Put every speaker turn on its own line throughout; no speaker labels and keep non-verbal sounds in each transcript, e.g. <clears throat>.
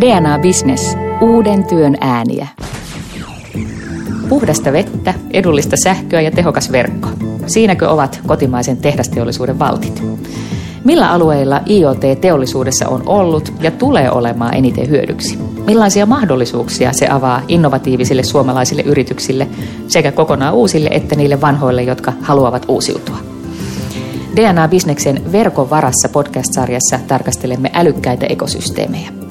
DNA Business. Uuden työn ääniä. Puhdasta vettä, edullista sähköä ja tehokas verkko. Siinäkö ovat kotimaisen tehdasteollisuuden valtit? Millä alueilla IoT-teollisuudessa on ollut ja tulee olemaan eniten hyödyksi? Millaisia mahdollisuuksia se avaa innovatiivisille suomalaisille yrityksille sekä kokonaan uusille että niille vanhoille, jotka haluavat uusiutua? DNA Bisneksen verkon varassa podcast-sarjassa tarkastelemme älykkäitä ekosysteemejä.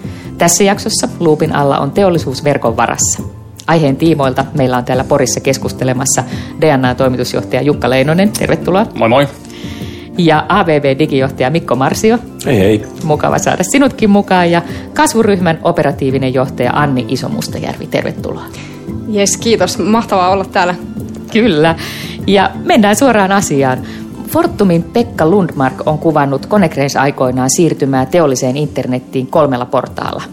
Tässä jaksossa luupin alla on teollisuusverkon varassa. Aiheen tiimoilta meillä on täällä Porissa keskustelemassa DNA-toimitusjohtaja Jukka Leinonen. Tervetuloa.
Moi moi.
Ja ABB-digijohtaja Mikko Marsio.
Hei hei.
Mukava saada sinutkin mukaan. Ja kasvuryhmän operatiivinen johtaja Anni Isomustajärvi. Tervetuloa.
Jes, kiitos. Mahtavaa olla täällä.
Kyllä. Ja mennään suoraan asiaan. Fortumin Pekka Lundmark on kuvannut Konecranes aikoinaan siirtymää teolliseen internettiin kolmella portaalla.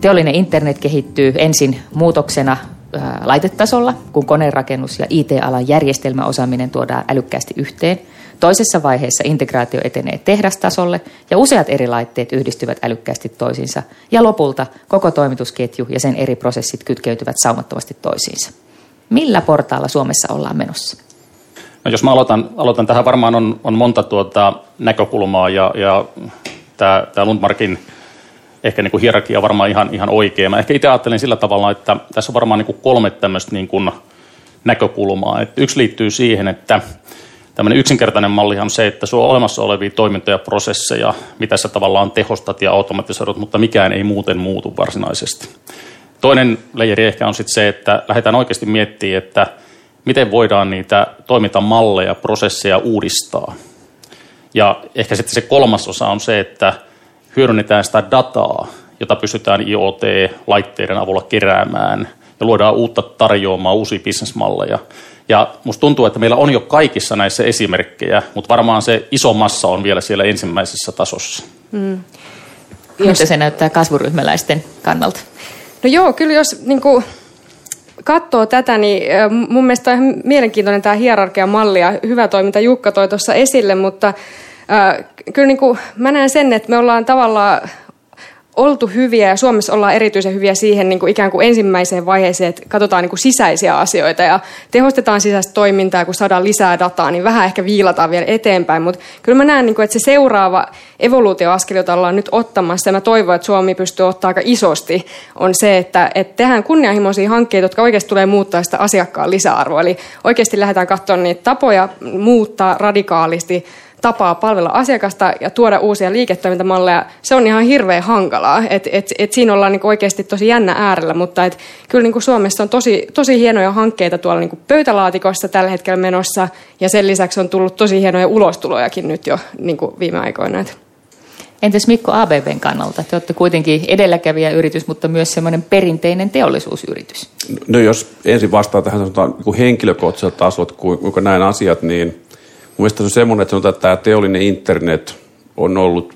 Teollinen internet kehittyy ensin muutoksena ää, laitetasolla, kun konerakennus ja IT-alan järjestelmäosaaminen tuodaan älykkäästi yhteen. Toisessa vaiheessa integraatio etenee tehdastasolle ja useat eri laitteet yhdistyvät älykkäästi toisiinsa. Ja lopulta koko toimitusketju ja sen eri prosessit kytkeytyvät saumattomasti toisiinsa. Millä portaalla Suomessa ollaan menossa?
No jos mä aloitan, aloitan tähän varmaan on, on monta tuota näkökulmaa ja, ja tämä, tämä Lundmarkin ehkä niin kuin hierarkia on varmaan ihan, ihan oikea. Mä ehkä itse ajattelen sillä tavalla, että tässä on varmaan niin kuin kolme tämmöistä niin kuin näkökulmaa. Et yksi liittyy siihen, että tämmöinen yksinkertainen malli on se, että sulla on olemassa olevia toimintoja ja prosesseja, mitä sä tavallaan tehostat ja automatisoidut, mutta mikään ei muuten muutu varsinaisesti. Toinen leijeri ehkä on sitten se, että lähdetään oikeasti miettimään, että – miten voidaan niitä toimintamalleja, prosesseja uudistaa. Ja ehkä sitten se kolmas osa on se, että hyödynnetään sitä dataa, jota pystytään IoT-laitteiden avulla keräämään ja luodaan uutta tarjoamaa, uusia bisnesmalleja. Ja musta tuntuu, että meillä on jo kaikissa näissä esimerkkejä, mutta varmaan se iso massa on vielä siellä ensimmäisessä tasossa. Mm.
Miltä se näyttää kasvuryhmäläisten kannalta?
No joo, kyllä jos niin kuin katsoo tätä, niin mun mielestä on ihan mielenkiintoinen tämä hierarkiamalli ja hyvä toiminta Jukka toi tuossa esille, mutta äh, kyllä niin kuin mä näen sen, että me ollaan tavallaan oltu hyviä ja Suomessa ollaan erityisen hyviä siihen niin kuin ikään kuin ensimmäiseen vaiheeseen, että katsotaan niin kuin sisäisiä asioita ja tehostetaan sisäistä toimintaa, kun saadaan lisää dataa, niin vähän ehkä viilataan vielä eteenpäin. Mutta kyllä mä näen, niin kuin, että se seuraava evoluutioaskel, jota ollaan nyt ottamassa, ja mä toivon, että Suomi pystyy ottaa aika isosti, on se, että, että tehdään kunnianhimoisia hankkeita, jotka oikeasti tulee muuttaa sitä asiakkaan lisäarvoa. Eli oikeasti lähdetään katsomaan niitä tapoja muuttaa radikaalisti tapaa palvella asiakasta ja tuoda uusia liiketoimintamalleja, se on ihan hirveän hankalaa. Et, et, et siinä ollaan niinku oikeasti tosi jännä äärellä, mutta et kyllä niinku Suomessa on tosi, tosi hienoja hankkeita tuolla niinku pöytälaatikossa tällä hetkellä menossa, ja sen lisäksi on tullut tosi hienoja ulostulojakin nyt jo niinku viime aikoina.
Entäs Mikko ABBn kannalta? Te olette kuitenkin edelläkävijä yritys, mutta myös semmoinen perinteinen teollisuusyritys.
No jos ensin vastaan tähän sanotaan niin henkilökohtaisella tasolla, kuinka näin asiat, niin Mielestäni se on semmoinen, että sanotaan, että tämä teollinen internet on ollut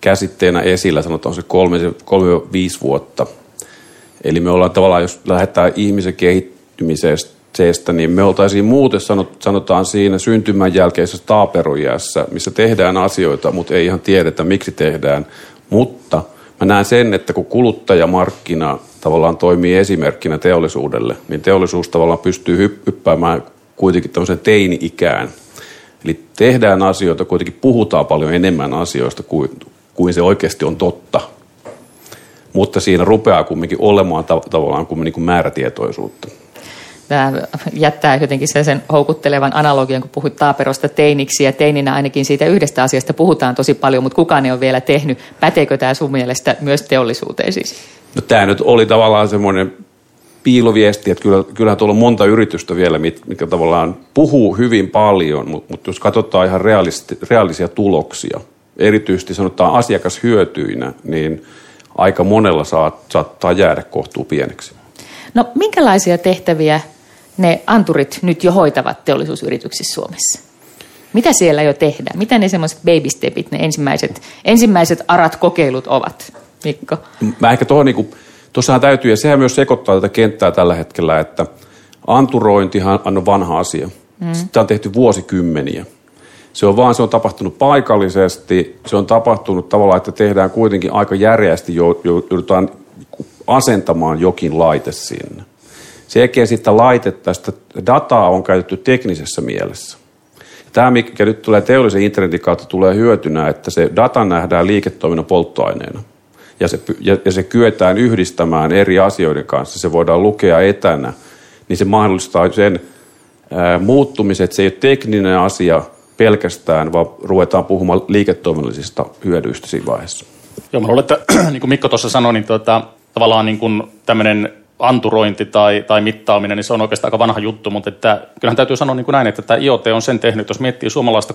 käsitteenä esillä, sanotaan se kolme, kolme viisi vuotta. Eli me ollaan tavallaan, jos lähdetään ihmisen kehittymisestä, niin me oltaisiin muuten, sanotaan siinä syntymän jälkeisessä taaperujässä, missä tehdään asioita, mutta ei ihan tiedetä, miksi tehdään. Mutta mä näen sen, että kun kuluttajamarkkina tavallaan toimii esimerkkinä teollisuudelle, niin teollisuus tavallaan pystyy hyppäämään kuitenkin tämmöisen teini-ikään – Eli tehdään asioita, kuitenkin puhutaan paljon enemmän asioista kuin, kuin se oikeasti on totta. Mutta siinä rupeaa kumminkin olemaan tav- tavallaan kuin, niin kuin määrätietoisuutta.
Tämä jättää jotenkin sen houkuttelevan analogian, kun puhut taaperosta teiniksi ja teininä ainakin siitä yhdestä asiasta puhutaan tosi paljon, mutta kukaan ei ole vielä tehnyt. Päteekö tämä sun mielestä myös teollisuuteen siis?
No, tämä nyt oli tavallaan semmoinen piiloviesti, että kyllä, kyllähän tuolla on monta yritystä vielä, mitkä tavallaan puhuu hyvin paljon, mutta, mutta jos katsotaan ihan reaalisia tuloksia, erityisesti sanotaan asiakashyötyinä, niin aika monella saat, saattaa jäädä kohtuu pieneksi.
No minkälaisia tehtäviä ne anturit nyt jo hoitavat teollisuusyrityksissä Suomessa? Mitä siellä jo tehdään? Mitä ne semmoiset baby stepit, ne ensimmäiset, ensimmäiset arat kokeilut ovat, Mikko?
Mä ehkä tuohon niin Tuossahan täytyy, ja sehän myös sekoittaa tätä kenttää tällä hetkellä, että anturointihan on vanha asia. Mm. Sitä on tehty vuosikymmeniä. Se on vaan, se on tapahtunut paikallisesti, se on tapahtunut tavallaan, että tehdään kuitenkin aika järjästi, joudutaan asentamaan jokin laite sinne. Jälkeen sitä laitetta, sitä dataa on käytetty teknisessä mielessä. Tämä, mikä nyt tulee teollisen internetin kautta, tulee hyötynä, että se data nähdään liiketoiminnan polttoaineena. Ja se, ja, ja se kyetään yhdistämään eri asioiden kanssa. Se voidaan lukea etänä. Niin se mahdollistaa sen ää, muuttumisen, että se ei ole tekninen asia pelkästään, vaan ruvetaan puhumaan liiketoiminnallisista hyödyistä siinä vaiheessa.
Joo, mä luulen, että <clears throat> niin kuin Mikko tuossa sanoi, niin tuota, tavallaan niin kuin tämmöinen anturointi tai, tai mittaaminen, niin se on oikeastaan aika vanha juttu, mutta että, kyllähän täytyy sanoa niin kuin näin, että tämä IoT on sen tehnyt, jos miettii suomalaista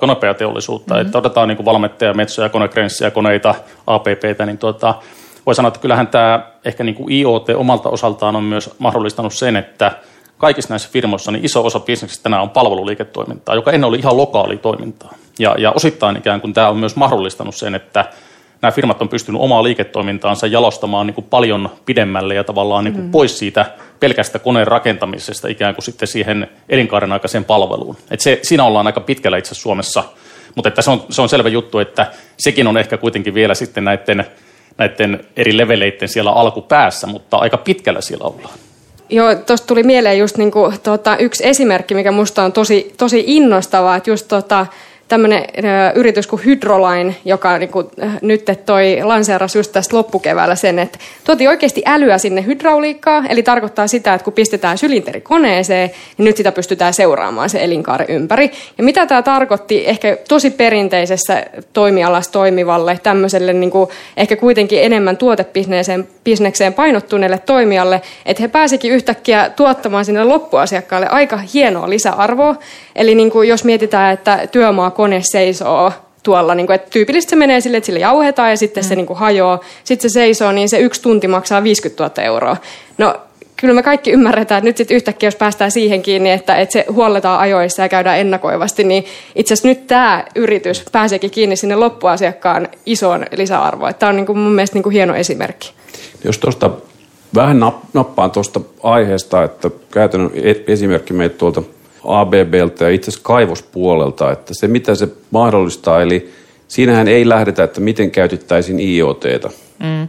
konepajateollisuutta, mm-hmm. että otetaan niin kuin valmetteja, metsoja, konekrenssiä, koneita, APPtä, niin tuota, voi sanoa, että kyllähän tämä ehkä niin kuin IoT omalta osaltaan on myös mahdollistanut sen, että kaikissa näissä firmoissa niin iso osa bisneksestä tänään on palveluliiketoimintaa, joka ennen oli ihan lokaali toimintaa. Ja, ja osittain ikään kuin tämä on myös mahdollistanut sen, että nämä firmat on pystynyt omaa liiketoimintaansa jalostamaan niin kuin paljon pidemmälle ja tavallaan niin kuin mm. pois siitä pelkästä koneen rakentamisesta ikään kuin sitten siihen elinkaaren aikaiseen palveluun. Et se, siinä ollaan aika pitkällä itse Suomessa, mutta että se, on, se on selvä juttu, että sekin on ehkä kuitenkin vielä sitten näiden, näiden eri leveleiden siellä alkupäässä, mutta aika pitkällä siellä ollaan.
Joo, tuosta tuli mieleen just niinku, tota, yksi esimerkki, mikä musta on tosi, tosi innostavaa, että just tota, tämmöinen yritys kuin Hydroline, joka niin kuin, nyt toi lanseerasi just tästä loppukeväällä sen, että tuotiin oikeasti älyä sinne hydrauliikkaa, eli tarkoittaa sitä, että kun pistetään sylinteri koneeseen, niin nyt sitä pystytään seuraamaan se elinkaari ympäri. Ja mitä tämä tarkoitti ehkä tosi perinteisessä toimialassa toimivalle, tämmöiselle niin kuin, ehkä kuitenkin enemmän tuotebisnekseen painottuneelle toimijalle, että he pääsikin yhtäkkiä tuottamaan sinne loppuasiakkaalle aika hienoa lisäarvoa. Eli niin kuin, jos mietitään, että työmaa kone seisoo tuolla, niin kuin, että tyypillisesti se menee sille, että sille jauhetaan ja sitten mm. se niin kuin, hajoaa. Sitten se seisoo, niin se yksi tunti maksaa 50 000 euroa. No kyllä me kaikki ymmärretään, että nyt sitten yhtäkkiä, jos päästään siihen kiinni, että, että se huolletaan ajoissa ja käydään ennakoivasti, niin itse asiassa nyt tämä yritys pääseekin kiinni sinne loppuasiakkaan isoon lisäarvoon. Tämä on niin kuin mun mielestä niin kuin hieno esimerkki.
Jos tuosta vähän nappaan tuosta aiheesta, että käytännön e-, esimerkki meitä tuolta – ABBltä ja itse asiassa kaivospuolelta, että se mitä se mahdollistaa, eli siinähän ei lähdetä, että miten käytettäisiin IoTta, mm.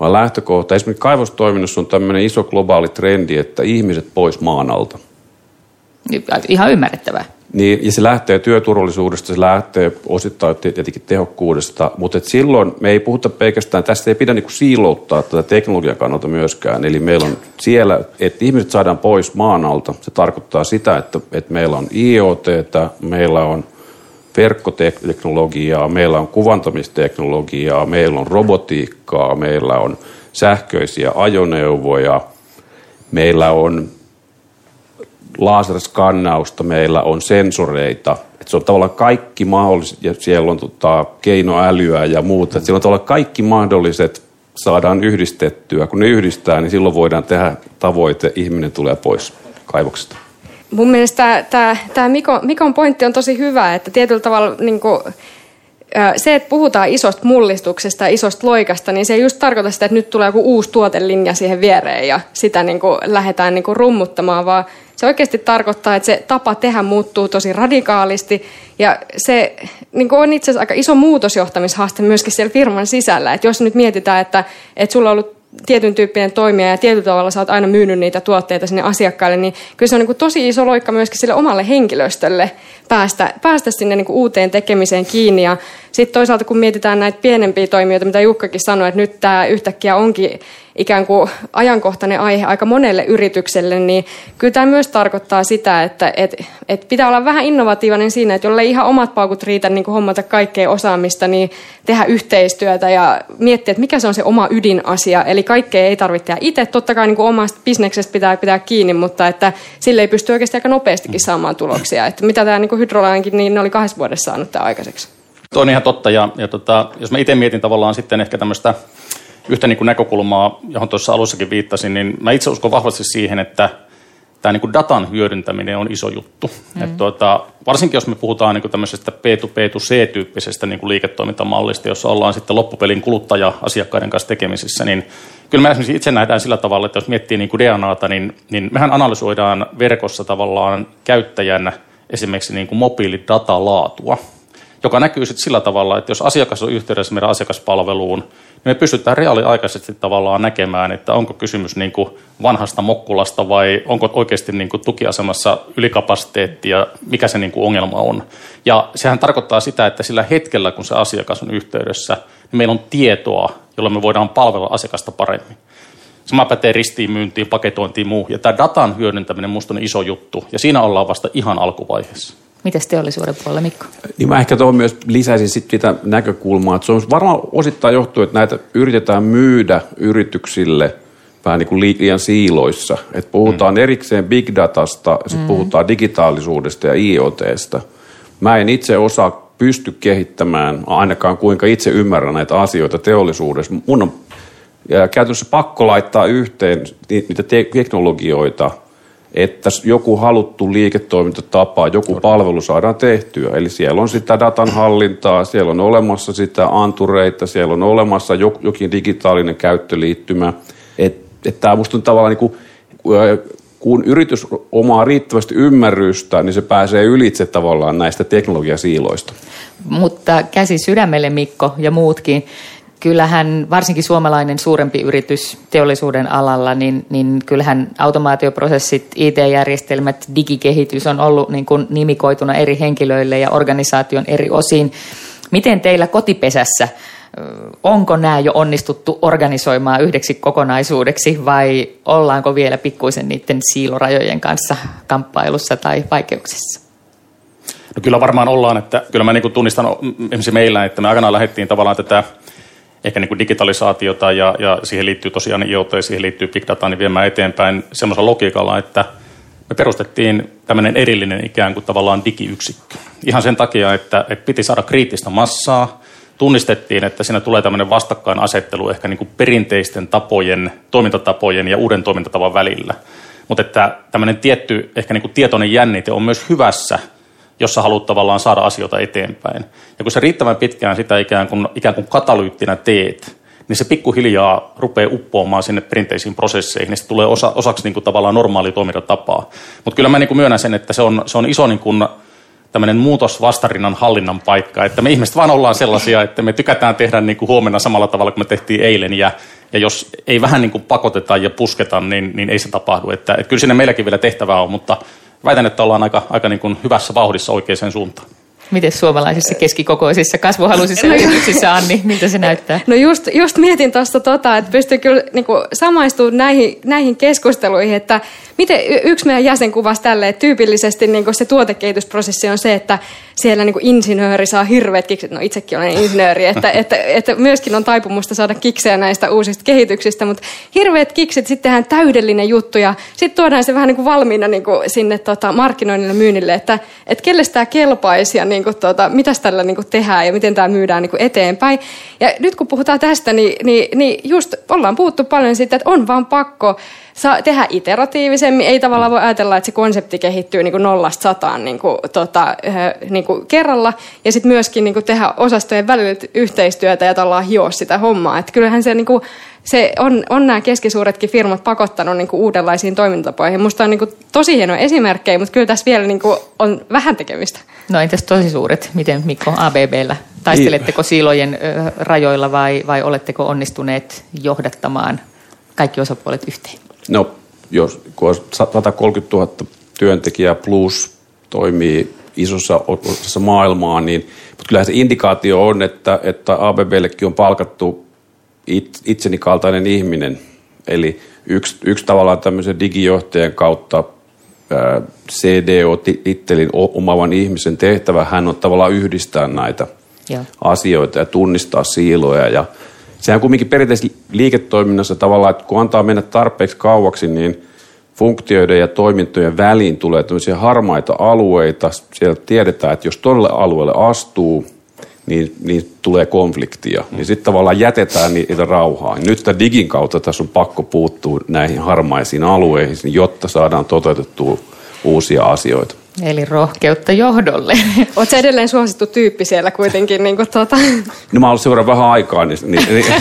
vaan lähtökohta, esimerkiksi kaivostoiminnassa on tämmöinen iso globaali trendi, että ihmiset pois maan alta.
Ihan ymmärrettävää.
Niin, ja se lähtee työturvallisuudesta, se lähtee osittain tietenkin tehokkuudesta, mutta et silloin me ei puhuta pelkästään, tästä ei pidä niinku siilouttaa tätä teknologian kannalta myöskään. Eli meillä on siellä, että ihmiset saadaan pois maan alta, se tarkoittaa sitä, että, että meillä on IoT, meillä on verkkoteknologiaa, meillä on kuvantamisteknologiaa, meillä on robotiikkaa, meillä on sähköisiä ajoneuvoja, meillä on laserskannausta, meillä on sensoreita. Et se on tavallaan kaikki mahdolliset, ja siellä on tota, keinoälyä ja muuta. Et siellä on tavallaan kaikki mahdolliset saadaan yhdistettyä. Kun ne yhdistää, niin silloin voidaan tehdä tavoite, ihminen tulee pois kaivoksesta.
Mun mielestä tämä, tämä Mikon, pointti on tosi hyvä, että tietyllä tavalla niin se, että puhutaan isosta mullistuksesta ja isosta loikasta, niin se ei just tarkoita sitä, että nyt tulee joku uusi tuotelinja siihen viereen ja sitä niin kuin lähdetään niin rummuttamaan, vaan se oikeasti tarkoittaa, että se tapa tehdä muuttuu tosi radikaalisti ja se niin on itse asiassa aika iso muutosjohtamishaaste myöskin siellä firman sisällä. Että jos nyt mietitään, että, että sulla on ollut tietyn tyyppinen toimija ja tietyllä tavalla sä oot aina myynyt niitä tuotteita sinne asiakkaille, niin kyllä se on niin kuin tosi iso loikka myöskin sille omalle henkilöstölle päästä, päästä sinne niin kuin uuteen tekemiseen kiinni. Ja sitten toisaalta kun mietitään näitä pienempiä toimijoita, mitä Jukkakin sanoi, että nyt tämä yhtäkkiä onkin ikään kuin ajankohtainen aihe aika monelle yritykselle, niin kyllä tämä myös tarkoittaa sitä, että et, et pitää olla vähän innovatiivinen siinä, että jolle ihan omat paukut riitä niin kuin hommata kaikkea osaamista, niin tehdä yhteistyötä ja miettiä, että mikä se on se oma ydinasia. Eli kaikkea ei tarvitse tehdä itse. Totta kai niin kuin omasta bisneksestä pitää pitää kiinni, mutta että sille ei pysty oikeasti aika nopeastikin saamaan tuloksia. Että mitä tämä niin Hydrolainkin, niin ne oli kahdessa vuodessa saanut tämä aikaiseksi.
Tuo on ihan totta. Ja, ja tota, jos mä itse mietin tavallaan sitten ehkä tämmöistä yhtä niin kuin näkökulmaa, johon tuossa alussakin viittasin, niin mä itse uskon vahvasti siihen, että tämä niin kuin datan hyödyntäminen on iso juttu. Mm. Et tuota, varsinkin jos me puhutaan niin kuin tämmöisestä P2P2C-tyyppisestä niin kuin liiketoimintamallista, jossa ollaan sitten loppupelin kuluttaja-asiakkaiden kanssa tekemisissä, niin kyllä me esimerkiksi itse nähdään sillä tavalla, että jos miettii niin kuin DNAta, niin, niin mehän analysoidaan verkossa tavallaan käyttäjän esimerkiksi niin kuin mobiilidatalaatua. joka näkyy sitten sillä tavalla, että jos asiakas on yhteydessä meidän asiakaspalveluun, me pystytään reaaliaikaisesti tavallaan näkemään, että onko kysymys niin kuin vanhasta mokkulasta vai onko oikeasti niin kuin tukiasemassa ylikapasiteetti ja mikä se niin kuin ongelma on. Ja sehän tarkoittaa sitä, että sillä hetkellä, kun se asiakas on yhteydessä, niin meillä on tietoa, jolla me voidaan palvella asiakasta paremmin. Sama pätee ristiin myyntiin, paketointiin muuhun. Ja tämä datan hyödyntäminen minusta on iso juttu. Ja siinä ollaan vasta ihan alkuvaiheessa.
Miten teollisuuden puolella, Mikko?
Niin mä ehkä tuohon myös lisäisin sitten sitä näkökulmaa, että se on varmaan osittain johtuu, että näitä yritetään myydä yrityksille vähän niin kuin liian siiloissa. Että puhutaan mm. erikseen big datasta, ja sitten mm. puhutaan digitaalisuudesta ja IoTstä. Mä en itse osaa pysty kehittämään ainakaan kuinka itse ymmärrän näitä asioita teollisuudessa. Mun on ja käytännössä pakko laittaa yhteen niitä teknologioita, että joku haluttu liiketoimintatapa, joku palvelu saadaan tehtyä. Eli siellä on sitä datan hallintaa, siellä on olemassa sitä antureita, siellä on olemassa jokin digitaalinen käyttöliittymä. Että et tämä musta on tavallaan niin kuin, kun yritys omaa riittävästi ymmärrystä, niin se pääsee ylitse tavallaan näistä teknologiasiiloista.
Mutta käsi sydämelle Mikko ja muutkin kyllähän varsinkin suomalainen suurempi yritys teollisuuden alalla, niin, niin kyllähän automaatioprosessit, IT-järjestelmät, digikehitys on ollut niin kuin nimikoituna eri henkilöille ja organisaation eri osiin. Miten teillä kotipesässä, onko nämä jo onnistuttu organisoimaan yhdeksi kokonaisuudeksi vai ollaanko vielä pikkuisen niiden siilorajojen kanssa kamppailussa tai vaikeuksissa?
No kyllä varmaan ollaan, että kyllä mä niin tunnistan esimerkiksi meillä, että me aikanaan lähdettiin tavallaan tätä ehkä niin kuin digitalisaatiota ja, ja siihen liittyy tosiaan IoT, siihen liittyy big data, niin viemään eteenpäin semmoisella logiikalla, että me perustettiin tämmöinen erillinen ikään kuin tavallaan digiyksikkö. Ihan sen takia, että, että piti saada kriittistä massaa, tunnistettiin, että siinä tulee tämmöinen vastakkainasettelu ehkä niin kuin perinteisten tapojen, toimintatapojen ja uuden toimintatavan välillä. Mutta että tämmöinen tietty ehkä niin kuin tietoinen jännite on myös hyvässä jossa haluat tavallaan saada asioita eteenpäin. Ja kun sä riittävän pitkään sitä ikään kuin, ikään kuin katalyyttinä teet, niin se pikkuhiljaa rupeaa uppoamaan sinne perinteisiin prosesseihin, niin se tulee osa, osaksi niin kuin tavallaan normaali toimintatapaa. Mutta kyllä mä niin kuin myönnän sen, että se on, se on iso niin kuin tämmöinen muutosvastarinnan hallinnan paikka, että me ihmiset vaan ollaan sellaisia, että me tykätään tehdä niin kuin huomenna samalla tavalla kuin me tehtiin eilen, ja, ja jos ei vähän niin kuin pakoteta ja pusketa, niin, niin ei se tapahdu. Että, että kyllä sinne meilläkin vielä tehtävää on, mutta väitän, että ollaan aika, aika niin kuin hyvässä vauhdissa oikeaan suuntaan.
Miten suomalaisissa keskikokoisissa kasvuhaluisissa yrityksissä, <laughs> Anni, miltä se <laughs> näyttää?
No just, just mietin tuosta tota, että pystyy kyllä niin samaistumaan näihin, näihin keskusteluihin, että miten yksi meidän jäsen kuvasi tälle, että tyypillisesti niin se tuotekehitysprosessi on se, että siellä niin insinööri saa hirveät kikset, no itsekin olen insinööri, että, <laughs> että, että myöskin on taipumusta saada kiksejä näistä uusista kehityksistä, mutta hirveät kikset, sitten tehdään täydellinen juttu ja sitten tuodaan se vähän niin kuin valmiina niin kuin sinne tota, markkinoinnille myynnille, että, että kelle tämä kelpaisi ja niin kuin, tota, mitä tällä niin kuin tehdään ja miten tämä myydään niin kuin eteenpäin. Ja nyt kun puhutaan tästä, niin, niin, niin just ollaan puhuttu paljon siitä, että on vaan pakko saa tehdä iteratiivisemmin. Ei tavallaan voi ajatella, että se konsepti kehittyy niin kuin nollasta sataan niin kuin, tota, niin kuin kerralla. Ja sitten myöskin niin kuin tehdä osastojen välillä yhteistyötä ja tavallaan hioa sitä hommaa. Että kyllähän se, niin kuin, se on, on nämä keskisuuretkin firmat pakottanut niin kuin uudenlaisiin toimintatapoihin. Musta on niin kuin, tosi hieno esimerkkejä, mutta kyllä tässä vielä niin kuin, on vähän tekemistä.
No entäs tosi suuret? Miten Mikko ABBllä? Taisteletteko siilojen rajoilla vai, vai oletteko onnistuneet johdattamaan kaikki osapuolet yhteen?
No, jos kun 130 000 työntekijää plus toimii isossa osassa maailmaa, niin mutta kyllähän se indikaatio on, että, että ABBllekin on palkattu it, itseni kaltainen ihminen. Eli yksi, yksi tavallaan tämmöisen digijohtajan kautta CDO-tittelin omavan ihmisen tehtävä, hän on tavallaan yhdistää näitä ja. asioita ja tunnistaa siiloja ja sehän kumminkin perinteisessä liiketoiminnassa tavallaan, että kun antaa mennä tarpeeksi kauaksi, niin funktioiden ja toimintojen väliin tulee tämmöisiä harmaita alueita. Siellä tiedetään, että jos tuolle alueelle astuu, niin, niin tulee konfliktia. Mm. Niin sitten tavallaan jätetään niitä rauhaa. Nyt tämän digin kautta tässä on pakko puuttua näihin harmaisiin alueihin, jotta saadaan toteutettua uusia asioita.
Eli rohkeutta johdolle. <laughs>
Oletko edelleen suosittu tyyppi siellä kuitenkin? Niin kuin tuota.
No mä olen vähän aikaa, niin, niin, niin <laughs>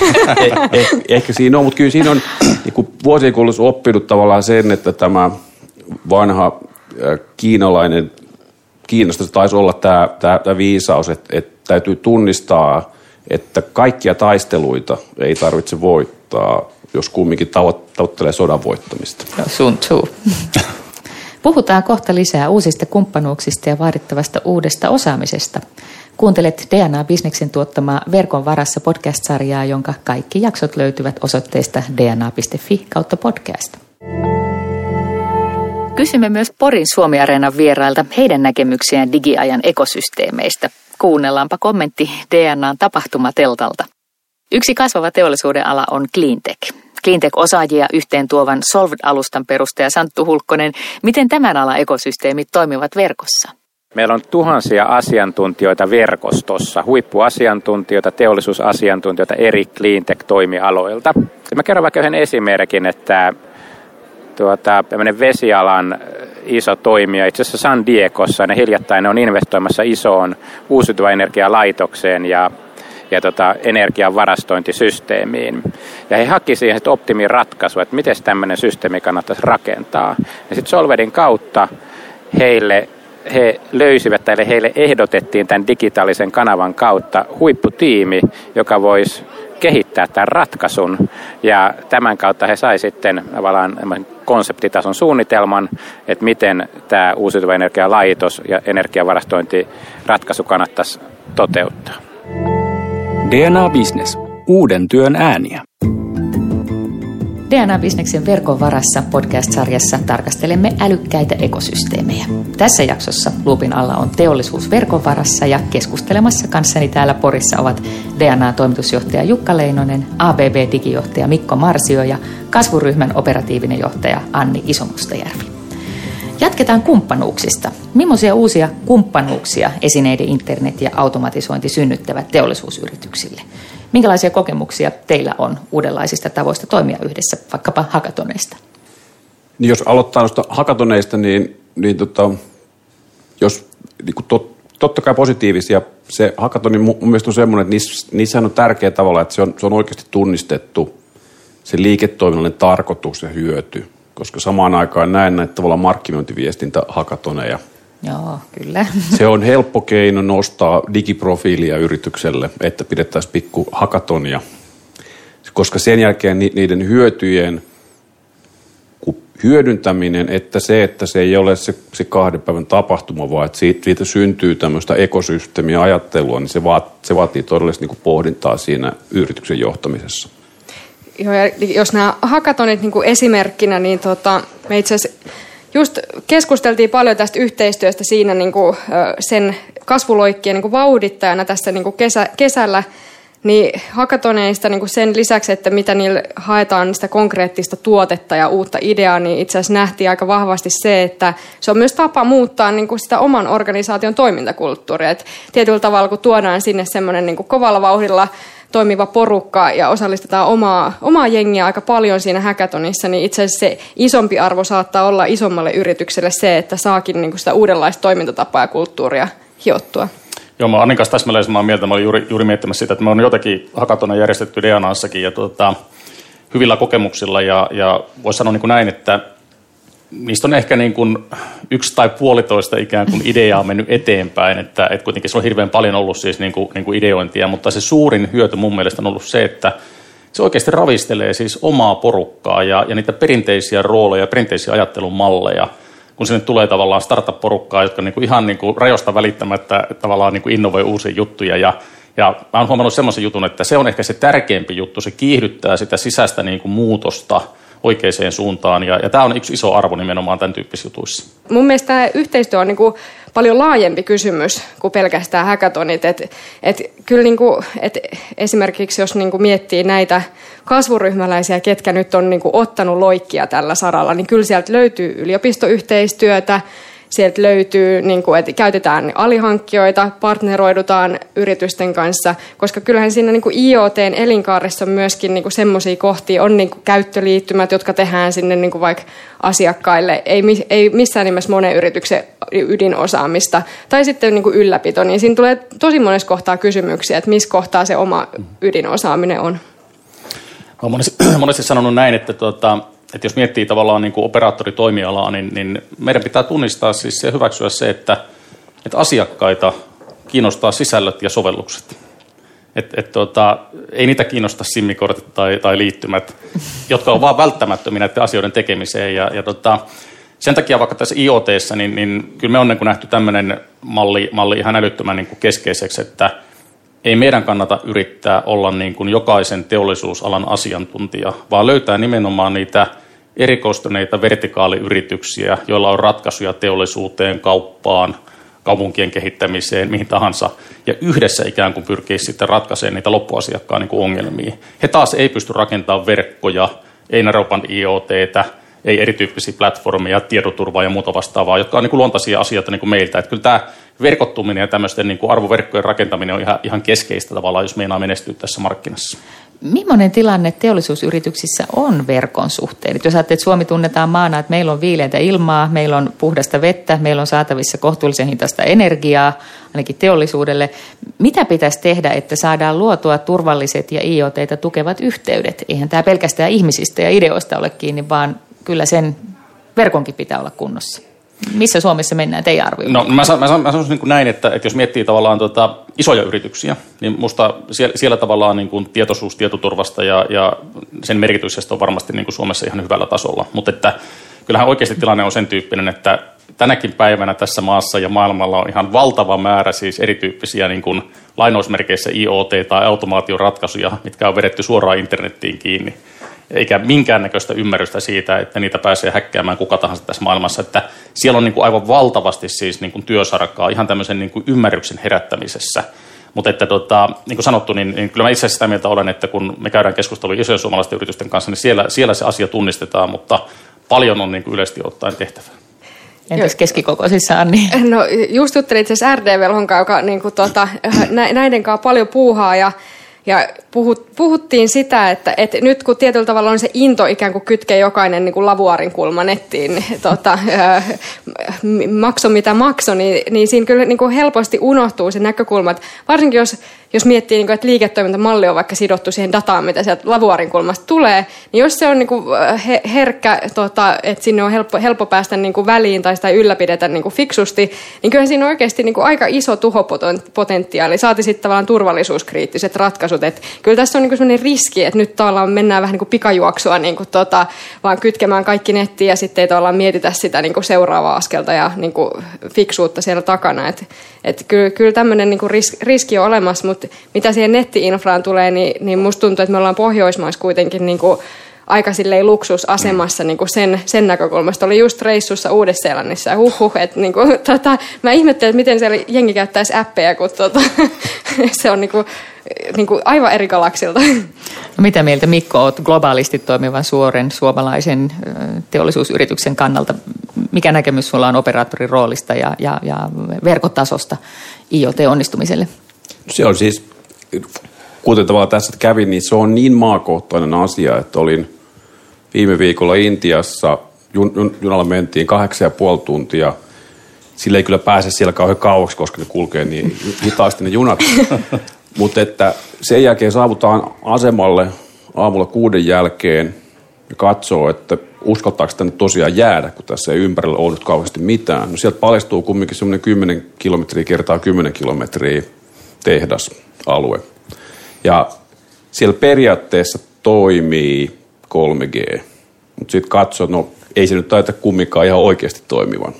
eh, eh, ehkä siinä on, mutta kyllä siinä on niin kuin vuosien kuluessa oppinut tavallaan sen, että tämä vanha äh, kiinalainen Kiinasta se taisi olla tämä, tämä, tämä viisaus, että, että täytyy tunnistaa, että kaikkia taisteluita ei tarvitse voittaa, jos kumminkin tavoittelee sodan voittamista.
No, sun too. <laughs> Puhutaan kohta lisää uusista kumppanuuksista ja vaadittavasta uudesta osaamisesta. Kuuntelet DNA-bisneksen tuottamaa Verkon varassa podcast-sarjaa, jonka kaikki jaksot löytyvät osoitteesta dna.fi kautta podcast. Kysymme myös Porin Suomi-areenan vierailta heidän näkemyksiään digiajan ekosysteemeistä. Kuunnellaanpa kommentti DNAn tapahtumateltalta. Yksi kasvava teollisuuden ala on cleantech. Cleantech-osaajia yhteen tuovan Solved-alustan perustaja Santtu Hulkkonen. Miten tämän alan ekosysteemit toimivat verkossa?
Meillä on tuhansia asiantuntijoita verkostossa, huippuasiantuntijoita, teollisuusasiantuntijoita eri cleantech-toimialoilta. Mä kerron vaikka yhden esimerkin, että tuota, vesialan iso toimija, itse asiassa San Diegossa, ne hiljattain ne on investoimassa isoon uusiutuvan energialaitokseen ja ja tota, energian varastointisysteemiin. Ja he haki siihen optimin ratkaisu, että miten tämmöinen systeemi kannattaisi rakentaa. Ja sitten Solvedin kautta heille he löysivät tai heille ehdotettiin tämän digitaalisen kanavan kautta huipputiimi, joka voisi kehittää tämän ratkaisun. Ja tämän kautta he sai sitten tavallaan konseptitason suunnitelman, että miten tämä uusiutuva energialaitos ja energiavarastointiratkaisu kannattaisi toteuttaa.
DNA Business. Uuden työn ääniä.
DNA-bisneksen verkon varassa podcast-sarjassa tarkastelemme älykkäitä ekosysteemejä. Tässä jaksossa luupin alla on teollisuus verkon varassa ja keskustelemassa kanssani täällä Porissa ovat DNA-toimitusjohtaja Jukka Leinonen, ABB-digijohtaja Mikko Marsio ja kasvuryhmän operatiivinen johtaja Anni Isomustajärvi. Jatketaan kumppanuuksista. Millaisia uusia kumppanuuksia esineiden internet ja automatisointi synnyttävät teollisuusyrityksille? Minkälaisia kokemuksia teillä on uudenlaisista tavoista toimia yhdessä, vaikkapa hakatoneista?
Niin jos aloittaa noista hakatoneista, niin, niin tota, jos niin kuin tot, totta kai positiivisia, se hakatoni mun mielestä on semmoinen, että niissä, niissä on tärkeä tavalla, että se on, se on oikeasti tunnistettu se liiketoiminnallinen tarkoitus ja hyöty. Koska samaan aikaan näen näitä tavallaan markkinointiviestintä hakatoneja –
Joo, kyllä.
Se on helppo keino nostaa digiprofiilia yritykselle, että pidettäisiin pikku hakatonia, koska sen jälkeen niiden hyötyjen hyödyntäminen, että se, että se ei ole se, se kahden päivän tapahtuma, vaan että siitä, siitä syntyy tämmöistä ekosysteemiä ajattelua, niin se, vaat, se vaatii todellista niin pohdintaa siinä yrityksen johtamisessa.
Joo, jos nämä hakatonit niin kuin esimerkkinä, niin tota, me itse asiassa just keskusteltiin paljon tästä yhteistyöstä siinä niin kuin, sen kasvuloikkien niin vauhdittajana tässä niin kuin kesä, kesällä, niin hakatoneista niin kuin sen lisäksi, että mitä niillä haetaan sitä konkreettista tuotetta ja uutta ideaa, niin itse asiassa nähtiin aika vahvasti se, että se on myös tapa muuttaa niin kuin sitä oman organisaation toimintakulttuuria. Et tietyllä tavalla, kun tuodaan sinne semmoinen niin kovalla vauhdilla toimiva porukka ja osallistetaan omaa, omaa jengiä aika paljon siinä hackathonissa, niin itse asiassa se isompi arvo saattaa olla isommalle yritykselle se, että saakin niin kuin sitä uudenlaista toimintatapaa ja kulttuuria hiottua.
Joo, mä Annin kanssa täsmälleen samaa mieltä. Mä olin juuri, juuri miettimässä sitä, että me on jotakin hakatona järjestetty DNAssakin ja tuota, hyvillä kokemuksilla ja, ja voisi sanoa niin kuin näin, että niistä on ehkä niin kuin yksi tai puolitoista ikään kuin ideaa mennyt eteenpäin, että, että kuitenkin se on hirveän paljon ollut siis niin kuin, niin kuin ideointia, mutta se suurin hyöty mun mielestä on ollut se, että se oikeasti ravistelee siis omaa porukkaa ja, ja niitä perinteisiä rooleja, perinteisiä ajattelun malleja, kun sinne tulee tavallaan startup-porukkaa, jotka niin kuin ihan niin kuin rajoista välittämättä tavallaan niin kuin innovoi uusia juttuja. Ja ja mä oon huomannut semmoisen jutun, että se on ehkä se tärkeämpi juttu, se kiihdyttää sitä sisäistä niin kuin muutosta – oikeaan suuntaan. Ja, ja tämä on yksi iso arvo nimenomaan tämän tyyppisissä jutuissa.
Mun mielestä tämä yhteistyö on niin kuin paljon laajempi kysymys kuin pelkästään hackathonit. Et, et kyllä niin kuin, et esimerkiksi jos niin kuin miettii näitä kasvuryhmäläisiä, ketkä nyt on niin kuin ottanut loikkia tällä saralla, niin kyllä sieltä löytyy yliopistoyhteistyötä, sieltä löytyy, niin kuin, että käytetään alihankkijoita, partneroidutaan yritysten kanssa, koska kyllähän siinä niin kuin IoTn elinkaaressa on myöskin niin semmoisia kohtia, on niin kuin käyttöliittymät, jotka tehdään sinne niin kuin vaikka asiakkaille, ei, ei missään nimessä monen yrityksen ydinosaamista, tai sitten niin kuin ylläpito, niin siinä tulee tosi monessa kohtaa kysymyksiä, että missä kohtaa se oma ydinosaaminen on.
Olen monesti, <clears throat> monesti sanonut näin, että tuota, että jos miettii tavallaan niin kuin operaattoritoimialaa, niin, niin meidän pitää tunnistaa siis ja hyväksyä se, että että asiakkaita kiinnostaa sisällöt ja sovellukset. Et, et tota, ei niitä kiinnosta simmikortit tai, tai liittymät, jotka on vaan välttämättömiä näiden asioiden tekemiseen. Ja, ja tota, sen takia vaikka tässä iot niin, niin kyllä me on niin nähty tämmöinen malli, malli ihan älyttömän niin kuin keskeiseksi, että ei meidän kannata yrittää olla niin kuin jokaisen teollisuusalan asiantuntija, vaan löytää nimenomaan niitä erikoistuneita vertikaaliyrityksiä, joilla on ratkaisuja teollisuuteen, kauppaan, kaupunkien kehittämiseen, mihin tahansa, ja yhdessä ikään kuin pyrkii sitten ratkaisemaan niitä loppuasiakkaan niin ongelmia. He taas ei pysty rakentamaan verkkoja, ei Naropan IoTtä, ei erityyppisiä platformeja, tiedoturvaa ja muuta vastaavaa, jotka on niin kuin luontaisia asioita niin kuin meiltä. Että kyllä tämä verkottuminen ja tämmöisten niin kuin arvoverkkojen rakentaminen on ihan, ihan keskeistä tavallaan, jos meinaa menestyä tässä markkinassa.
Millainen tilanne teollisuusyrityksissä on verkon suhteen? Jos ajattelet, että Suomi tunnetaan maana, että meillä on viileitä ilmaa, meillä on puhdasta vettä, meillä on saatavissa kohtuullisen hintaista energiaa, ainakin teollisuudelle. Mitä pitäisi tehdä, että saadaan luotua turvalliset ja IoTita tukevat yhteydet? Eihän tämä pelkästään ihmisistä ja ideoista ole kiinni, vaan kyllä sen verkonkin pitää olla kunnossa. Missä Suomessa mennään teidän arvioon?
No mä, san, mä, san, mä sanoisin niin näin, että, että jos miettii tavallaan tota isoja yrityksiä, niin musta siellä, siellä tavallaan niin kuin tietoisuus tietoturvasta ja, ja sen merkityksestä on varmasti niin kuin Suomessa ihan hyvällä tasolla. Mutta että kyllähän oikeasti tilanne on sen tyyppinen, että tänäkin päivänä tässä maassa ja maailmalla on ihan valtava määrä siis erityyppisiä niin kuin lainausmerkeissä IoT- tai automaatioratkaisuja, mitkä on vedetty suoraan internettiin kiinni eikä minkäännäköistä ymmärrystä siitä, että niitä pääsee häkkäämään kuka tahansa tässä maailmassa. Että siellä on niin kuin aivan valtavasti siis niin kuin työsarkaa ihan tämmöisen niin kuin ymmärryksen herättämisessä. Mutta että tota, niin kuin sanottu, niin, niin kyllä mä itse sitä mieltä olen, että kun me käydään keskustelua isojen suomalaisten yritysten kanssa, niin siellä, siellä se asia tunnistetaan, mutta paljon on niin kuin yleisesti ottaen tehtävää.
Entäs keskikokoisissa, Anni?
No just juttelin itse asiassa RD-velhon joka niin kuin, tota, näiden kanssa paljon puuhaa ja ja puhut, puhuttiin sitä, että, että nyt kun tietyllä tavalla on se into ikään kuin kytkee jokainen niin kuin lavuaarin kulma nettiin, niin, <laughs> tota, makso mitä makso, niin, niin siinä kyllä niin kuin helposti unohtuu se näkökulma, että varsinkin jos jos miettii, niin kuin, että liiketoimintamalli on vaikka sidottu siihen dataan, mitä sieltä lavuarin kulmasta tulee, niin jos se on niin kuin herkkä, tota, että sinne on helppo, helppo päästä niin kuin väliin tai sitä ylläpidetä niin kuin fiksusti, niin kyllä siinä on oikeasti niin kuin aika iso tuhopotentiaali. Saati sitten tavallaan turvallisuuskriittiset ratkaisut. Että kyllä tässä on niin kuin sellainen riski, että nyt tavallaan mennään vähän niin kuin pikajuoksua niin kuin tota, vaan kytkemään kaikki nettiin ja sitten ei tavallaan mietitä sitä niin kuin seuraavaa askelta ja niin kuin fiksuutta siellä takana. Että et kyllä, kyllä tämmöinen niin riski, riski on olemassa, mutta mitä siihen nettiinfraan tulee, niin, niin musta tuntuu, että me ollaan Pohjoismaissa kuitenkin niin kuin aika silleen luksusasemassa niin kuin sen, sen näkökulmasta. Oli just reissussa Uudessa-Seelannissa ja huh, huh että niin kuin, <laughs> tota, mä ihmettelin, että miten siellä jengi käyttäisi appeja, kun tota, <laughs> se on niin kuin, niin kuin aivan eri galaksilta.
No mitä mieltä Mikko olet globaalisti toimivan suoren suomalaisen teollisuusyrityksen kannalta? Mikä näkemys sulla on operaattorin roolista ja, ja, ja verkotasosta IoT-onnistumiselle?
Se on siis, kuten tavallaan tässä kävi, niin se on niin maakohtainen asia, että olin viime viikolla Intiassa, jun, jun, junalla mentiin kahdeksan ja puoli tuntia. Sillä ei kyllä pääse siellä kauhean kauaksi, koska ne kulkee niin hitaasti ne junat. <laughs> Mutta että sen jälkeen saavutaan asemalle aamulla kuuden jälkeen ja katsoo, että uskottaako tänne tosiaan jäädä, kun tässä ei ympärillä ole kauheasti mitään. No sieltä paljastuu kumminkin semmoinen 10 kilometriä kertaa 10 kilometriä tehdasalue. Ja siellä periaatteessa toimii 3G, mutta sitten katsoo, no ei se nyt taita kumminkaan ihan oikeasti toimivan.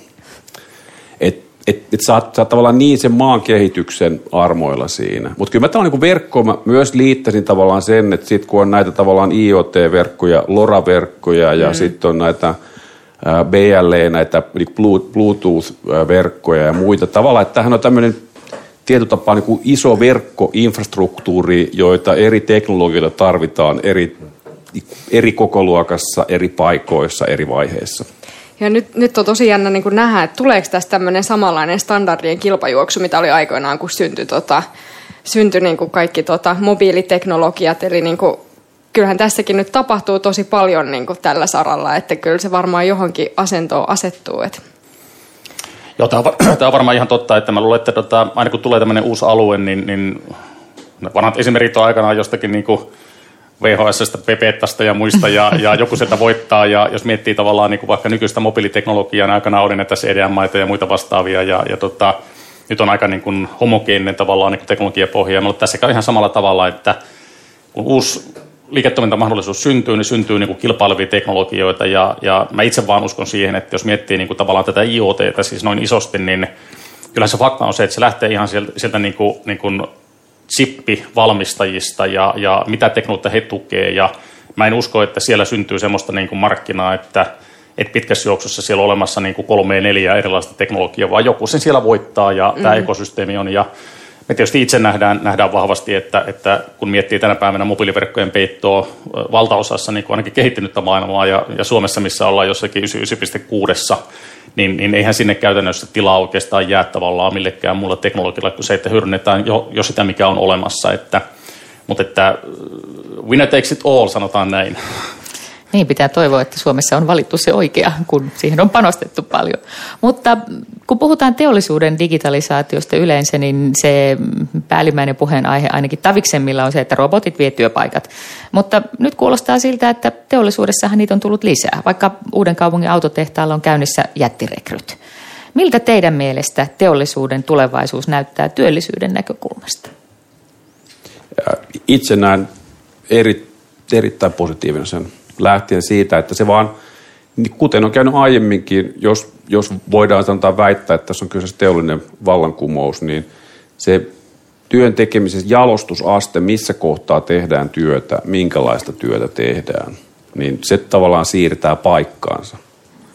Et, et, sä, sä oot tavallaan niin sen maan kehityksen armoilla siinä. Mutta kyllä mä tavallaan niin verkkoon mä myös liittäisin tavallaan sen, että sitten kun on näitä tavallaan IoT-verkkoja, LoRa-verkkoja ja mm. sitten on näitä BLE, näitä niin Bluetooth-verkkoja ja muita. Tavallaan, että tämähän on tämmöinen tietyllä tapaa niin kuin iso verkkoinfrastruktuuri, joita eri teknologioita tarvitaan eri, eri kokoluokassa, eri paikoissa, eri vaiheissa.
Ja nyt, nyt on tosi jännä niin nähdä, että tuleeko tästä tämmöinen samanlainen standardien kilpajuoksu, mitä oli aikoinaan, kun syntyi, tota, syntyi niin kuin kaikki tota, mobiiliteknologiat. Eli niin kuin, kyllähän tässäkin nyt tapahtuu tosi paljon niin kuin tällä saralla, että kyllä se varmaan johonkin asentoon asettuu. Että.
Joo, tämä on, <clears throat> tämä on varmaan ihan totta, että mä luulen, että tota, aina kun tulee tämmöinen uusi alue, niin, niin vanhat esimerkit on aikanaan jostakin niin kuin VHSstä, Pepettasta ja muista, ja, ja joku sieltä voittaa, ja jos miettii tavallaan niin kuin vaikka nykyistä mobiiliteknologiaa, niin aikanaan oli näitä CDM-maita ja muita vastaavia, ja, ja tota, nyt on aika niin kuin homogeeninen tavallaan niin teknologiapohja. Mutta tässä käy ihan samalla tavalla, että kun uusi liiketoimintamahdollisuus syntyy, niin syntyy niin kuin kilpailevia teknologioita. Ja, ja mä itse vaan uskon siihen, että jos miettii niin kuin tavallaan tätä IoT, siis noin isosti, niin kyllähän se fakta on se, että se lähtee ihan sieltä, sieltä niin kuin, niin kuin chippivalmistajista ja, ja mitä teknologiaa he tukee. Ja mä en usko, että siellä syntyy semmoista niin kuin markkinaa, että, että pitkässä juoksussa siellä on olemassa niin kuin kolme neljä erilaista teknologiaa, vaan joku sen siellä voittaa ja mm. tämä ekosysteemi on. Ja me tietysti itse nähdään, nähdään vahvasti, että, että kun miettii tänä päivänä mobiiliverkkojen peittoa valtaosassa niin ainakin kehittynyttä maailmaa ja, ja Suomessa, missä ollaan jossakin 99,6, niin, niin eihän sinne käytännössä tilaa oikeastaan jää tavallaan millekään muulla teknologialla kuin se, että hyödynnetään jo, jo sitä, mikä on olemassa. Että, mutta että winner takes it all, sanotaan näin.
Niin, pitää toivoa, että Suomessa on valittu se oikea, kun siihen on panostettu paljon. Mutta kun puhutaan teollisuuden digitalisaatiosta yleensä, niin se päällimmäinen puheenaihe ainakin taviksemmilla on se, että robotit vie työpaikat. Mutta nyt kuulostaa siltä, että teollisuudessahan niitä on tullut lisää, vaikka uuden kaupungin autotehtaalla on käynnissä jättirekryt. Miltä teidän mielestä teollisuuden tulevaisuus näyttää työllisyyden näkökulmasta?
Itse näen eri, erittäin positiivinen sen lähtien siitä, että se vaan, niin kuten on käynyt aiemminkin, jos, jos voidaan sanotaan väittää, että tässä on kyseessä teollinen vallankumous, niin se työn tekemisen jalostusaste, missä kohtaa tehdään työtä, minkälaista työtä tehdään, niin se tavallaan siirtää paikkaansa.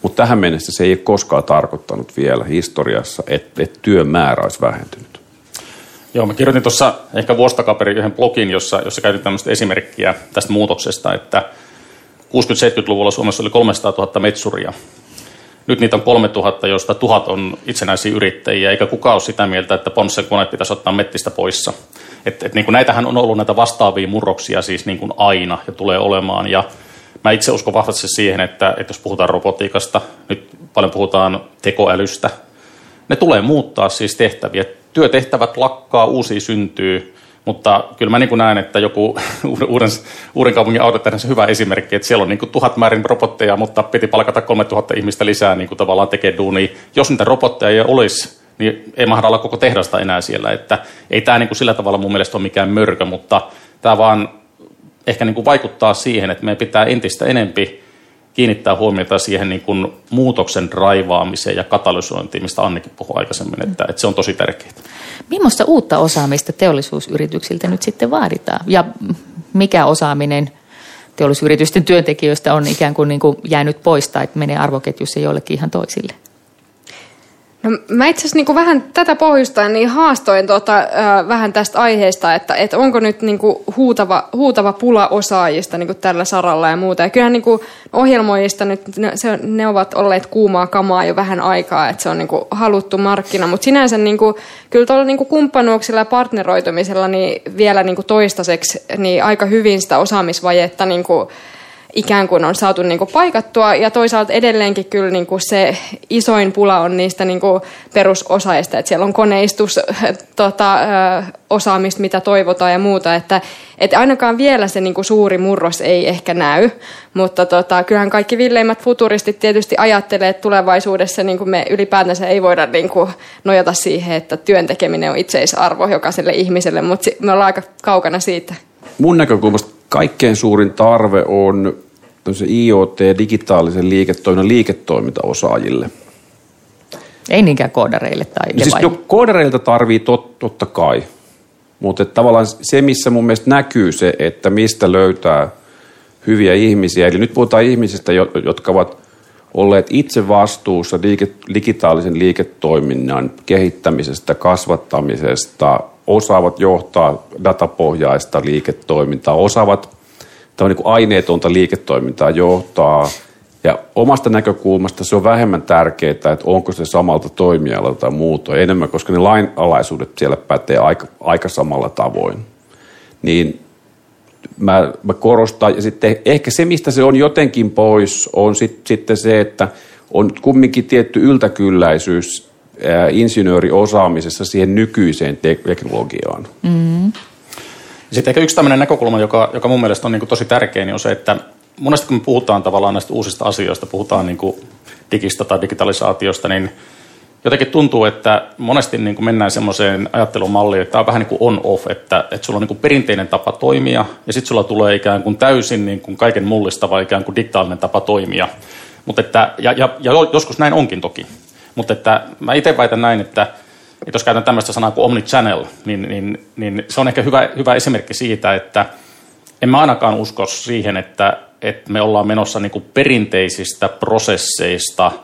Mutta tähän mennessä se ei ole koskaan tarkoittanut vielä historiassa, että, että työn määrä olisi vähentynyt.
Joo, mä kirjoitin tuossa ehkä vuostakaperi yhden blogin, jossa, jossa käytin tämmöistä esimerkkiä tästä muutoksesta, että 60-70-luvulla Suomessa oli 300 000 metsuria. Nyt niitä on 3000, joista tuhat on itsenäisiä yrittäjiä, eikä kukaan ole sitä mieltä, että Ponssen koneet pitäisi ottaa mettistä poissa. Et, et, niin kuin näitähän on ollut näitä vastaavia murroksia siis niin kuin aina ja tulee olemaan. Ja mä itse uskon vahvasti siihen, että, että jos puhutaan robotiikasta, nyt paljon puhutaan tekoälystä, ne tulee muuttaa siis tehtäviä. Työtehtävät lakkaa, uusia syntyy mutta kyllä mä niin kuin näen, että joku <laughs> uuden, uuden kaupungin autotehdas on hyvä esimerkki, että siellä on niin kuin tuhat määrin robotteja, mutta piti palkata 3000 ihmistä lisää niin kuin tavallaan tekee duunia. Jos niitä robotteja ei olisi, niin ei mahda olla koko tehdasta enää siellä. Että ei tämä niin kuin sillä tavalla mun mielestä ole mikään mörkö, mutta tämä vaan ehkä niin kuin vaikuttaa siihen, että meidän pitää entistä enempi kiinnittää huomiota siihen niin kuin muutoksen raivaamiseen ja katalysointiin, mistä Annikin puhui aikaisemmin, että, että se on tosi tärkeää.
Millaista uutta osaamista teollisuusyrityksiltä nyt sitten vaaditaan? Ja mikä osaaminen teollisuusyritysten työntekijöistä on ikään kuin, niin kuin jäänyt pois tai menee arvoketjussa jollekin ihan toisille?
No, mä itse asiassa niin vähän tätä pohjustaan niin haastoin tota, äh, vähän tästä aiheesta, että, että onko nyt niin kuin huutava, huutava pula osaajista niin kuin tällä saralla ja muuta. Ja kyllähän niin ohjelmoijista nyt, ne, se, ne ovat olleet kuumaa kamaa jo vähän aikaa, että se on niin haluttu markkina. Mutta sinänsä niin kuin, kyllä tuolla niin kumppanuuksilla ja partneroitumisella niin vielä niin toistaiseksi niin aika hyvin sitä osaamisvajetta niin kuin, ikään kuin on saatu niin kuin paikattua. Ja toisaalta edelleenkin kyllä niin kuin se isoin pula on niistä niin kuin perusosaista, että siellä on koneistus, <laughs> tota, osaamista, mitä toivotaan ja muuta, että, että ainakaan vielä se niin kuin suuri murros ei ehkä näy, mutta tota, kyllähän kaikki villeimmät futuristit tietysti ajattelee, että tulevaisuudessa niin kuin me ylipäätänsä ei voida niin kuin nojata siihen, että työn tekeminen on itseisarvo jokaiselle ihmiselle, mutta me ollaan aika kaukana siitä.
Mun näkökulmasta kaikkein suurin tarve on IoT, digitaalisen liiketoiminnan liiketoimintaosaajille.
Ei niinkään koodareille tai
siis no, koodareilta tarvii tot, totta kai, mutta tavallaan se, missä mun mielestä näkyy se, että mistä löytää hyviä ihmisiä, eli nyt puhutaan ihmisistä, jotka ovat olleet itse vastuussa digitaalisen liiketoiminnan kehittämisestä, kasvattamisesta, osaavat johtaa datapohjaista liiketoimintaa, osaavat niin kuin aineetonta liiketoimintaa johtaa. Ja omasta näkökulmasta se on vähemmän tärkeää, että onko se samalta toimialalta tai muuta, enemmän, koska ne lainalaisuudet siellä pätee aika, aika samalla tavoin. Niin mä, mä korostan, ja sitten ehkä se, mistä se on jotenkin pois, on sit, sitten se, että on kumminkin tietty yltäkylläisyys insinööriosaamisessa siihen nykyiseen teknologiaan. Mm-hmm.
Sitten ehkä yksi tämmöinen näkökulma, joka, joka mun mielestä on niin kuin tosi tärkeä, niin on se, että monesti kun me puhutaan tavallaan näistä uusista asioista, puhutaan niin kuin digistä tai digitalisaatiosta, niin jotenkin tuntuu, että monesti niin kuin mennään semmoiseen ajattelumalliin, että tämä on vähän niin kuin on-off, että, että sulla on niin kuin perinteinen tapa toimia ja sitten sulla tulee ikään kuin täysin niin kuin kaiken mullistava ikään kuin diktaalinen tapa toimia. Mutta että, ja, ja, ja joskus näin onkin toki. Mutta että mä itse väitän näin, että, että jos käytän tämmöistä sanaa kuin omnichannel, niin, niin, niin se on ehkä hyvä, hyvä esimerkki siitä, että en mä ainakaan usko siihen, että, että me ollaan menossa niin kuin perinteisistä prosesseista –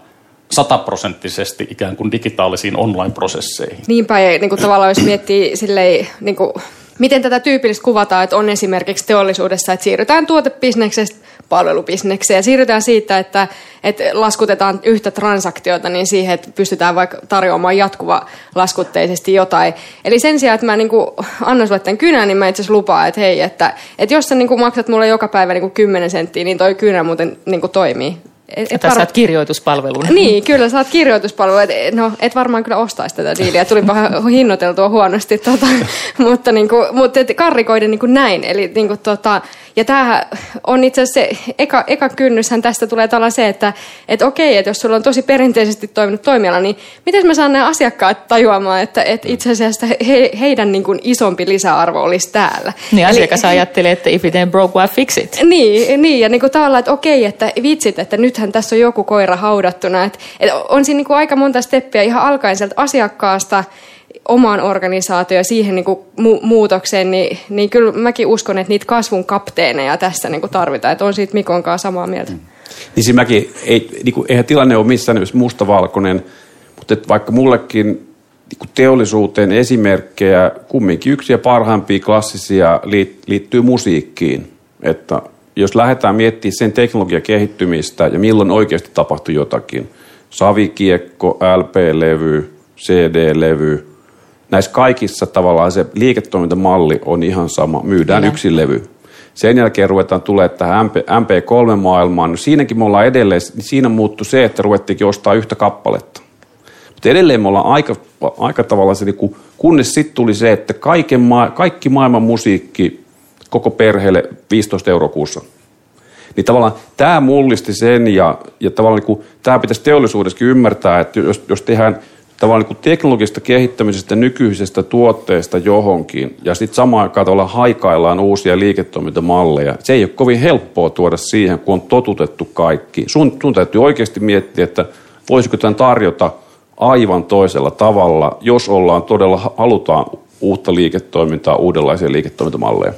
sataprosenttisesti ikään kuin digitaalisiin online-prosesseihin.
Niinpä, ja niin kuin tavallaan jos miettii silleen, niin kuin, miten tätä tyypillisesti kuvataan, että on esimerkiksi teollisuudessa, että siirrytään tuotebisneksestä palvelubisnekseen siirrytään siitä, että, että laskutetaan yhtä transaktiota niin siihen, että pystytään vaikka tarjoamaan jatkuva laskutteisesti jotain. Eli sen sijaan, että mä niin kuin annan sulle tämän kynän, niin mä itse asiassa lupaan, että hei, että, että jos sä niin kuin maksat mulle joka päivä niin kuin 10 senttiä, niin toi kynä muuten niin kuin toimii.
Et, et saat kirjoituspalvelun.
Niin, kyllä saat kirjoituspalvelun. Et, no, et varmaan kyllä ostaisi tätä diiliä. vähän hinnoiteltua huonosti, tota, <laughs> mutta, niin kuin, mutta et karrikoiden niin kuin näin. Eli, niin kuin, tota, ja tämähän on itse asiassa se eka, eka kynnyshän tästä tulee tällä se, että et okei, että jos sulla on tosi perinteisesti toiminut toimiala, niin miten mä saan nämä asiakkaat tajuamaan, että et itse asiassa he, heidän niin kuin isompi lisäarvo olisi täällä.
Niin, asiakas Eli, ajattelee, että if it ain't broke, why fix it?
Niin, niin ja niin kuin tavallaan, että okei, että vitsit, että nythän tässä on joku koira haudattuna. Että, että on siinä niin kuin aika monta steppiä ihan alkaen sieltä asiakkaasta, omaan organisaatioon ja siihen niin kuin mu- muutokseen, niin, niin kyllä mäkin uskon, että niitä kasvun kapteeneja tässä niin kuin tarvitaan. Että on siitä Mikon kanssa samaa mieltä. Mm.
Niin siis mäkin, ei, niin kuin, eihän tilanne ole missään nimessä mustavalkoinen, mutta että vaikka mullekin niin kuin teollisuuteen esimerkkejä, kumminkin yksi ja parhaimpia klassisia liittyy musiikkiin. Että jos lähdetään miettimään sen teknologian kehittymistä ja milloin oikeasti tapahtui jotakin, savikiekko, LP-levy, CD-levy, näissä kaikissa tavallaan se liiketoimintamalli on ihan sama. Myydään Kyllä. yksi levy. Sen jälkeen ruvetaan tulee tähän MP, MP3-maailmaan. No siinäkin me ollaan edelleen, niin siinä muuttui se, että ruvettiinkin ostaa yhtä kappaletta. Mutta edelleen me ollaan aika, aika tavallaan se, niin kunnes sitten tuli se, että kaiken ma- kaikki maailman musiikki koko perheelle 15 euroa kuussa. Niin tavallaan tämä mullisti sen ja, ja tavallaan niin tämä pitäisi teollisuudessakin ymmärtää, että jos, jos tehdään – tavallaan niin teknologisesta kehittämisestä nykyisestä tuotteesta johonkin ja sitten samaan aikaan tavallaan haikaillaan uusia liiketoimintamalleja. Se ei ole kovin helppoa tuoda siihen, kun on totutettu kaikki. Sun, sun täytyy oikeasti miettiä, että voisiko tämän tarjota aivan toisella tavalla, jos ollaan todella, halutaan uutta liiketoimintaa, uudenlaisia liiketoimintamalleja.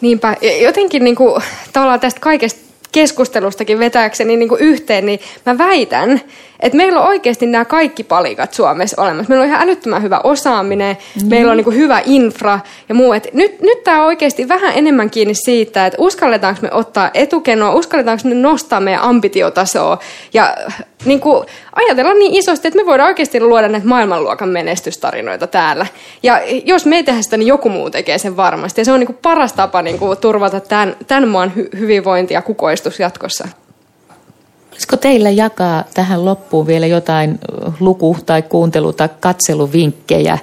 Niinpä. Jotenkin niin kuin, tavallaan tästä kaikesta keskustelustakin vetääkseni niin kuin yhteen, niin mä väitän, että meillä on oikeasti nämä kaikki palikat Suomessa olemassa. Meillä on ihan älyttömän hyvä osaaminen, mm. meillä on niin kuin hyvä infra ja muu. Et nyt, nyt tämä on oikeasti vähän enemmän kiinni siitä, että uskalletaanko me ottaa etukenoa, uskalletaanko me nostaa meidän ambitiotasoa ja niin kuin, ajatella niin isosti, että me voidaan oikeasti luoda näitä maailmanluokan menestystarinoita täällä. Ja jos me ei tehdä sitä, niin joku muu tekee sen varmasti. Ja se on niin kuin paras tapa niin kuin turvata tämän, tämän maan hy- hyvinvointi ja kukoistus jatkossa.
Olisiko teillä jakaa tähän loppuun vielä jotain luku- tai kuuntelu- tai katseluvinkkejä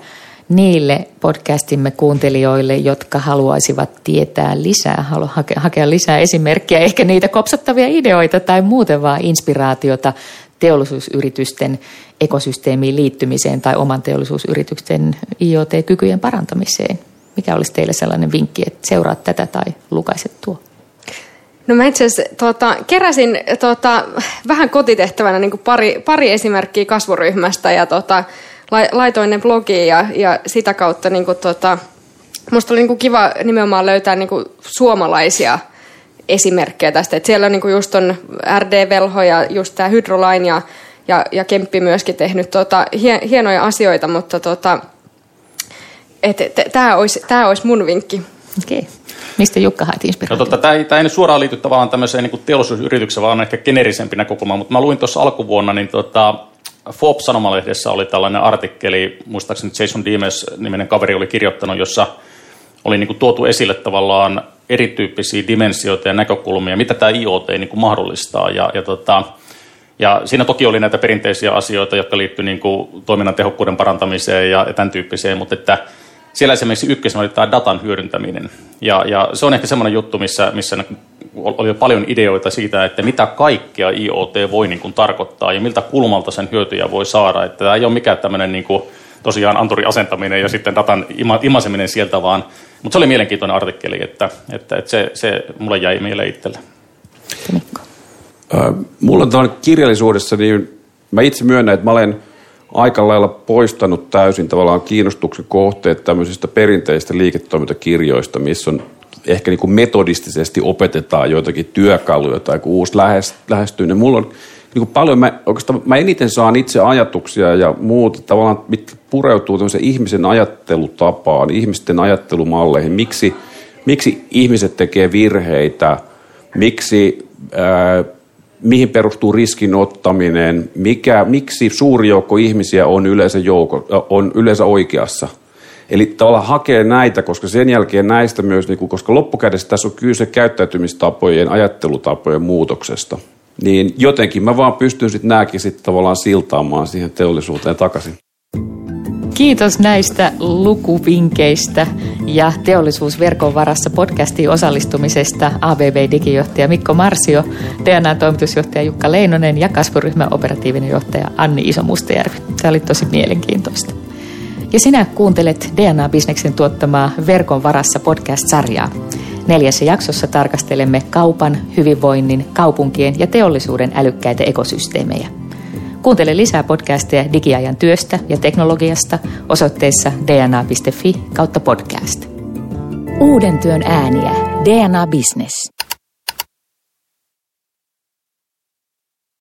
niille podcastimme kuuntelijoille, jotka haluaisivat tietää lisää, hakea lisää esimerkkejä, ehkä niitä kopsattavia ideoita tai muuten vaan inspiraatiota teollisuusyritysten ekosysteemiin liittymiseen tai oman teollisuusyrityksen IoT-kykyjen parantamiseen? Mikä olisi teille sellainen vinkki, että seuraat tätä tai lukaiset tuo?
No mä itse asiassa tota, keräsin tota, vähän kotitehtävänä niin pari, pari esimerkkiä kasvuryhmästä ja tota, laitoin ne blogiin ja, ja sitä kautta niin kuin, tota, musta oli niin kuin kiva nimenomaan löytää niin kuin suomalaisia esimerkkejä tästä. Et siellä on niin kuin just on RD-velho ja just tämä Hydroline ja, ja, ja Kemppi myöskin tehnyt tota, hienoja asioita, mutta tota, tämä olisi, tää olisi mun vinkki.
Okei. Okay. Mistä Jukka hait inspiraatiota?
No, tota, tämä, ei, tämä ei suoraan liity tavallaan tämmöiseen niin teollisuusyritykseen, vaan on ehkä generisempi näkökulma. Mutta mä luin tuossa alkuvuonna, niin tota, Forbes-sanomalehdessä oli tällainen artikkeli, muistaakseni Jason Dimes-niminen kaveri oli kirjoittanut, jossa oli niin kuin tuotu esille tavallaan erityyppisiä dimensioita ja näkökulmia, mitä tämä IoT niin kuin mahdollistaa. Ja, ja, tota, ja siinä toki oli näitä perinteisiä asioita, jotka liittyivät niin toiminnan tehokkuuden parantamiseen ja, ja tämän tyyppiseen, mutta että siellä esimerkiksi ykkösenä oli tämä datan hyödyntäminen. Ja, ja se on ehkä semmoinen juttu, missä, missä oli jo paljon ideoita siitä, että mitä kaikkea IoT voi niin kuin tarkoittaa ja miltä kulmalta sen hyötyjä voi saada. Että tämä ei ole mikään tämmöinen niin kuin, tosiaan anturi asentaminen ja sitten datan ima, imaseminen sieltä vaan. Mutta se oli mielenkiintoinen artikkeli, että, että, että se, se mulle jäi mieleen itselle.
Mikko.
Äh, mulla on kirjallisuudessa, niin mä itse myönnän, että mä olen aika lailla poistanut täysin tavallaan kiinnostuksen kohteet tämmöisistä perinteistä liiketoimintakirjoista, missä on ehkä niin kuin metodistisesti opetetaan joitakin työkaluja tai kun uusi lähestyy, niin mulla on niin kuin paljon, mä, oikeastaan mä eniten saan itse ajatuksia ja muuta tavallaan, mitkä pureutuu tämmöisen ihmisen ajattelutapaan, ihmisten ajattelumalleihin, miksi, miksi ihmiset tekee virheitä, miksi, ää, mihin perustuu riskin ottaminen, mikä, miksi suuri joukko ihmisiä on yleensä, jouko, on yleensä oikeassa – Eli tavallaan hakee näitä, koska sen jälkeen näistä myös, niin kuin, koska loppukädessä tässä on kyse käyttäytymistapojen, ajattelutapojen muutoksesta. Niin jotenkin mä vaan pystyn sitten nämäkin sitten tavallaan siltaamaan siihen teollisuuteen takaisin.
Kiitos näistä lukuvinkkeistä ja teollisuusverkon varassa podcastiin osallistumisesta ABB-digijohtaja Mikko Marsio, DNA-toimitusjohtaja Jukka Leinonen ja kasvuryhmän operatiivinen johtaja Anni Iso-Mustajärvi. Tämä oli tosi mielenkiintoista. Ja sinä kuuntelet DNA-bisneksen tuottamaa Verkon varassa podcast-sarjaa. Neljässä jaksossa tarkastelemme kaupan, hyvinvoinnin, kaupunkien ja teollisuuden älykkäitä ekosysteemejä. Kuuntele lisää podcasteja digiajan työstä ja teknologiasta osoitteessa dna.fi kautta podcast. Uuden työn ääniä. DNA Business.